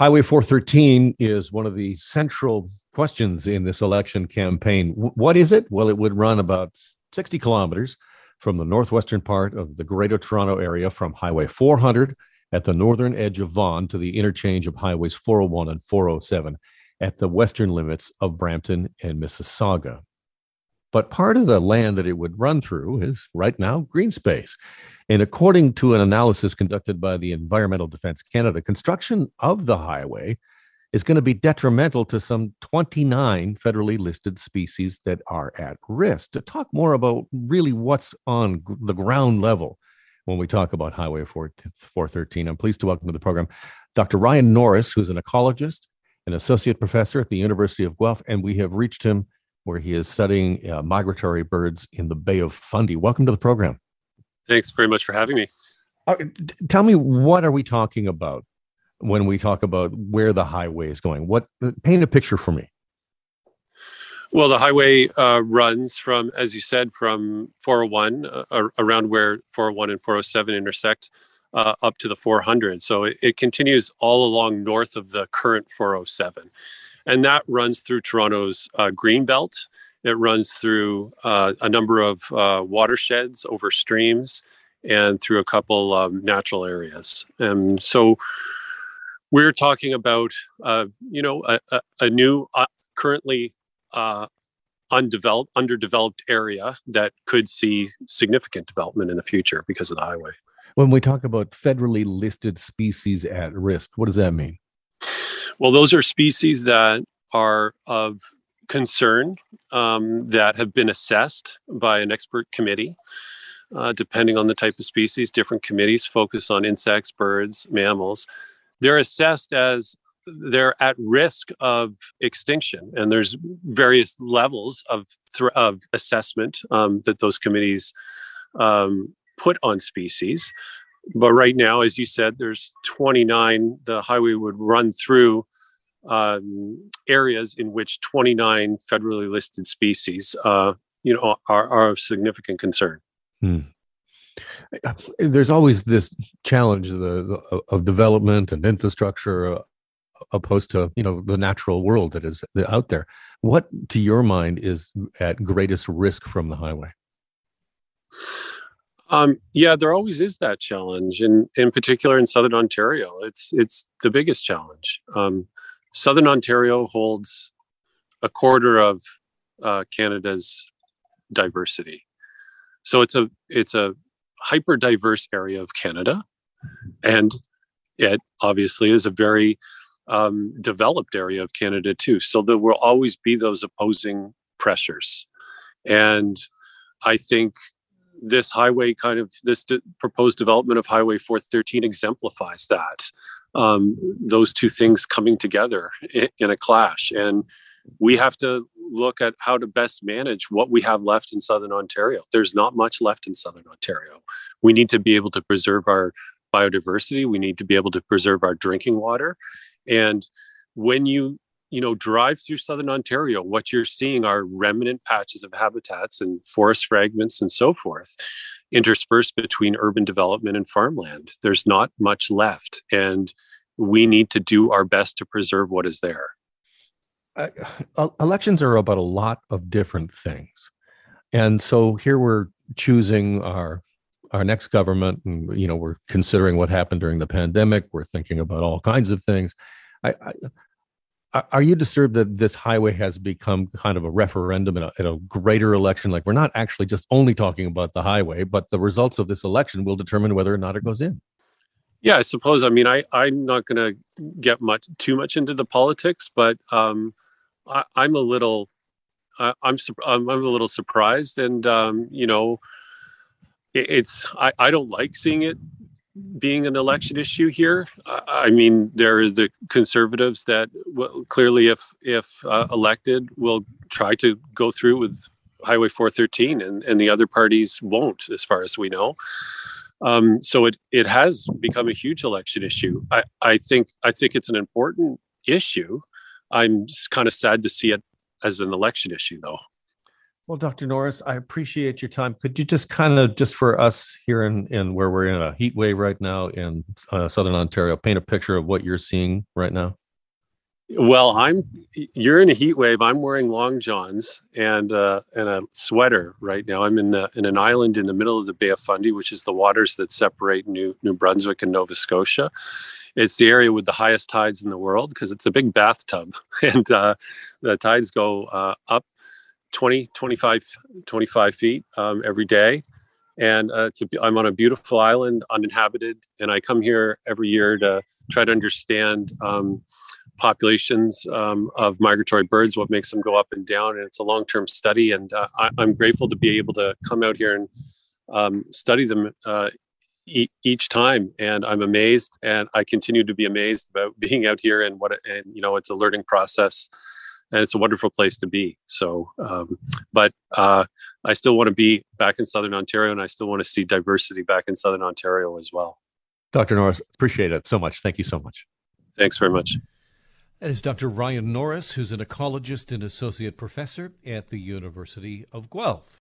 Highway 413 is one of the central questions in this election campaign. what is it? Well, it would run about 60 kilometers from the northwestern part of the Greater Toronto Area from Highway 400 at the northern edge of Vaughan to the interchange of Highways 401 and 407 at the western limits of Brampton and Mississauga. But part of the land that it would run through is right now green space. And according to an analysis conducted by the Environmental Defence Canada, construction of the highway is going to be detrimental to some 29 federally listed species that are at risk. To talk more about really what's on the ground level when we talk about Highway 413, I'm pleased to welcome to the program Dr. Ryan Norris, who's an ecologist, an associate professor at the University of Guelph, and we have reached him where he is studying uh, migratory birds in the Bay of Fundy. Welcome to the program. Thanks very much for having me. Uh, tell me, what are we talking about when we talk about where the highway is going? What paint a picture for me? Well, the highway uh, runs from, as you said, from 401 uh, around where 401 and 407 intersect uh, up to the 400. So it, it, continues all along north of the current 407. And that runs through Toronto's uh, green belt. It runs through uh, a number of uh, watersheds over streams and through a couple um, natural areas. And so we're talking about, uh, you know, a, a, a new, uh, currently uh, undeveloped, underdeveloped area that could see significant development in the future because of the highway. When we talk about federally listed species at risk, what does that mean? Well, those are species that are of concern um, that have been assessed by an expert committee. Uh, depending on the type of species, different committees focus on insects, birds, mammals they're assessed as they're at risk of extinction and there's various levels of th- of assessment um, that those committees um, put on species but right now as you said there's 29 the highway would run through um, areas in which 29 federally listed species uh, you know are, are of significant concern. Hmm. There's always this challenge of, the, of development and infrastructure uh, opposed to you know the natural world that is out there. What to your mind is at greatest risk from the highway? Um, yeah there always is that challenge and in particular in southern ontario. It's it's the biggest challenge. Um, southern ontario holds a quarter of uh, canada's diversity so it's a it's a hyper diverse area of Canada. And it obviously is a very um, developed area of Canada too. So there will always be those opposing pressures. And I think this highway kind of this de- proposed development of highway 413 exemplifies that um, those two things coming together in, in a clash. And we have to look at how to best manage what we have left in southern ontario. There's not much left in southern ontario. We need to be able to preserve our biodiversity. We need to be able to preserve our drinking water. And when you you know drive through southern ontario what you're seeing are remnant patches of habitats and forest fragments and so forth interspersed between urban development and farmland. There's not much left and we need to do our best to preserve what is there. Uh, elections are about a lot of different things. And so here we're choosing our our next government and you know we're considering what happened during the pandemic. We're thinking about all kinds of things. I, I, are you disturbed that this highway has become kind of a referendum in a, in a, greater election? Like we're not actually just only talking about the highway but the results of this election will determine whether or not it goes in. Yeah i suppose. I mean i i'm not going to get much too much into the politics but um I, am a little, I, I'm, I'm a little surprised, and um, you know, it, it's I, I don't like seeing it being an election issue here. I mean, there is the conservatives that well, clearly, if if uh, elected, will try to go through with Highway 413, and and the other parties won't, as far as we know. Um, so it it has become a huge election issue. I I think I think it's an important issue. I'm kind of sad to see it as an election issue, though. Well, Dr. Norris, I appreciate your time. Could you just kind of, just for us here in, in where we're in a heat wave right now in uh, Southern Ontario, paint a picture of what you're seeing right now? Well, I'm. You're in a heat wave. I'm wearing long johns and uh, and a sweater right now. I'm in the in an island in the middle of the Bay of Fundy, which is the waters that separate New New Brunswick and Nova Scotia. It's the area with the highest tides in the world because it's a big bathtub, and uh, the tides go uh, up 20, 25, 25 feet um, every day. And uh, a, I'm on a beautiful island, uninhabited, and I come here every year to try to understand. Um, populations um, of migratory birds, what makes them go up and down. And it's a long term study. And uh, I, am grateful to be able to come out here and um, study them uh, e- each time. And I'm amazed. And I continue to be amazed about being out here and what, and you know, it's a learning process and it's a wonderful place to be. So, um, but uh, I still want to be back in Southern Ontario and I still want to see diversity back in Southern Ontario as well. Dr. Norris, appreciate it so much. Thank you so much. Thanks very much. That is Dr. Ryan Norris, who's an ecologist and associate professor at the University of Guelph.